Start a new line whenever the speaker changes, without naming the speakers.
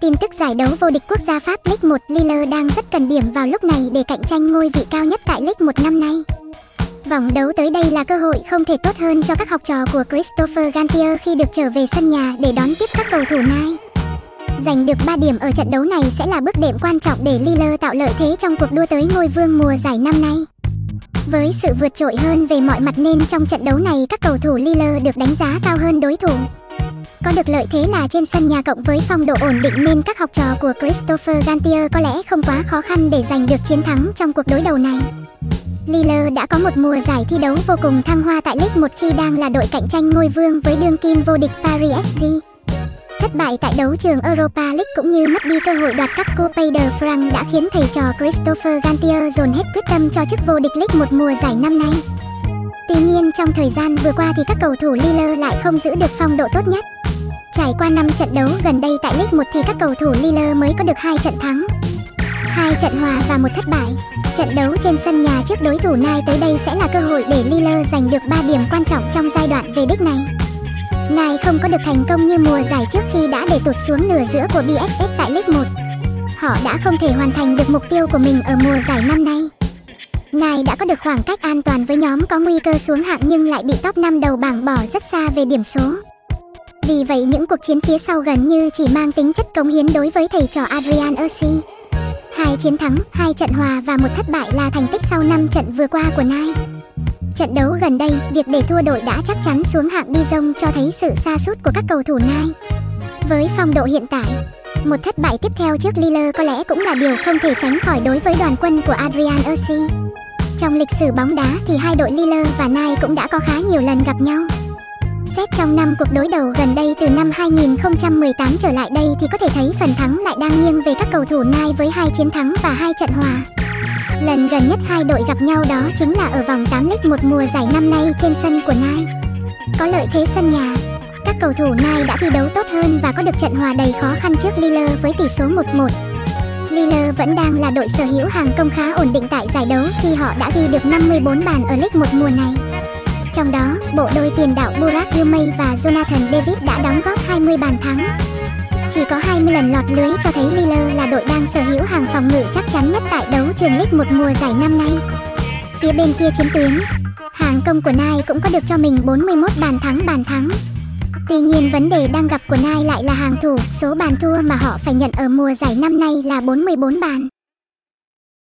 Tin tức giải đấu vô địch quốc gia Pháp League 1 Lille đang rất cần điểm vào lúc này để cạnh tranh ngôi vị cao nhất tại League 1 năm nay. Vòng đấu tới đây là cơ hội không thể tốt hơn cho các học trò của Christopher Gantier khi được trở về sân nhà để đón tiếp các cầu thủ Nai. Giành được 3 điểm ở trận đấu này sẽ là bước đệm quan trọng để Lille tạo lợi thế trong cuộc đua tới ngôi vương mùa giải năm nay. Với sự vượt trội hơn về mọi mặt nên trong trận đấu này, các cầu thủ Lille được đánh giá cao hơn đối thủ. Có được lợi thế là trên sân nhà cộng với phong độ ổn định nên các học trò của Christopher Gantier có lẽ không quá khó khăn để giành được chiến thắng trong cuộc đối đầu này. Lille đã có một mùa giải thi đấu vô cùng thăng hoa tại League 1 khi đang là đội cạnh tranh ngôi vương với đương kim vô địch Paris SG. Thất bại tại đấu trường Europa League cũng như mất đi cơ hội đoạt cúp Coupe de France đã khiến thầy trò Christopher Gantier dồn hết quyết tâm cho chức vô địch League một mùa giải năm nay. Tuy nhiên, trong thời gian vừa qua thì các cầu thủ Lille lại không giữ được phong độ tốt nhất. Trải qua 5 trận đấu gần đây tại League 1 thì các cầu thủ Lille mới có được 2 trận thắng, hai trận hòa và một thất bại. Trận đấu trên sân nhà trước đối thủ Nai tới đây sẽ là cơ hội để Lille giành được 3 điểm quan trọng trong giai đoạn về đích này. Nai không có được thành công như mùa giải trước khi đã để tụt xuống nửa giữa của BSS tại League 1. Họ đã không thể hoàn thành được mục tiêu của mình ở mùa giải năm nay. Nai đã có được khoảng cách an toàn với nhóm có nguy cơ xuống hạng nhưng lại bị top 5 đầu bảng bỏ rất xa về điểm số. Vì vậy những cuộc chiến phía sau gần như chỉ mang tính chất cống hiến đối với thầy trò Adrian Ursi. Hai chiến thắng, hai trận hòa và một thất bại là thành tích sau 5 trận vừa qua của Nai. Trận đấu gần đây, việc để thua đội đã chắc chắn xuống hạng Dijon cho thấy sự xa sút của các cầu thủ Nai. Với phong độ hiện tại, một thất bại tiếp theo trước Lille có lẽ cũng là điều không thể tránh khỏi đối với đoàn quân của Adrian Ursi. Trong lịch sử bóng đá thì hai đội Lille và Nai cũng đã có khá nhiều lần gặp nhau. Xét trong năm cuộc đối đầu gần đây từ năm 2018 trở lại đây thì có thể thấy phần thắng lại đang nghiêng về các cầu thủ Nai với hai chiến thắng và hai trận hòa. Lần gần nhất hai đội gặp nhau đó chính là ở vòng 8 League một mùa giải năm nay trên sân của Nai. Có lợi thế sân nhà, các cầu thủ Nai đã thi đấu tốt hơn và có được trận hòa đầy khó khăn trước Lille với tỷ số 1-1. Lille vẫn đang là đội sở hữu hàng công khá ổn định tại giải đấu khi họ đã ghi được 54 bàn ở League một mùa này. Trong đó, bộ đôi tiền đạo Burak Yilmaz và Jonathan David đã đóng góp 20 bàn thắng. Chỉ có 20 lần lọt lưới cho thấy Lille là đội đang sở hữu hàng phòng ngự chắc chắn nhất tại đấu trường League một mùa giải năm nay. Phía bên kia chiến tuyến, hàng công của Nai cũng có được cho mình 41 bàn thắng bàn thắng. Tuy nhiên vấn đề đang gặp của Nai lại là hàng thủ, số bàn thua mà họ phải nhận ở mùa giải năm nay là 44 bàn.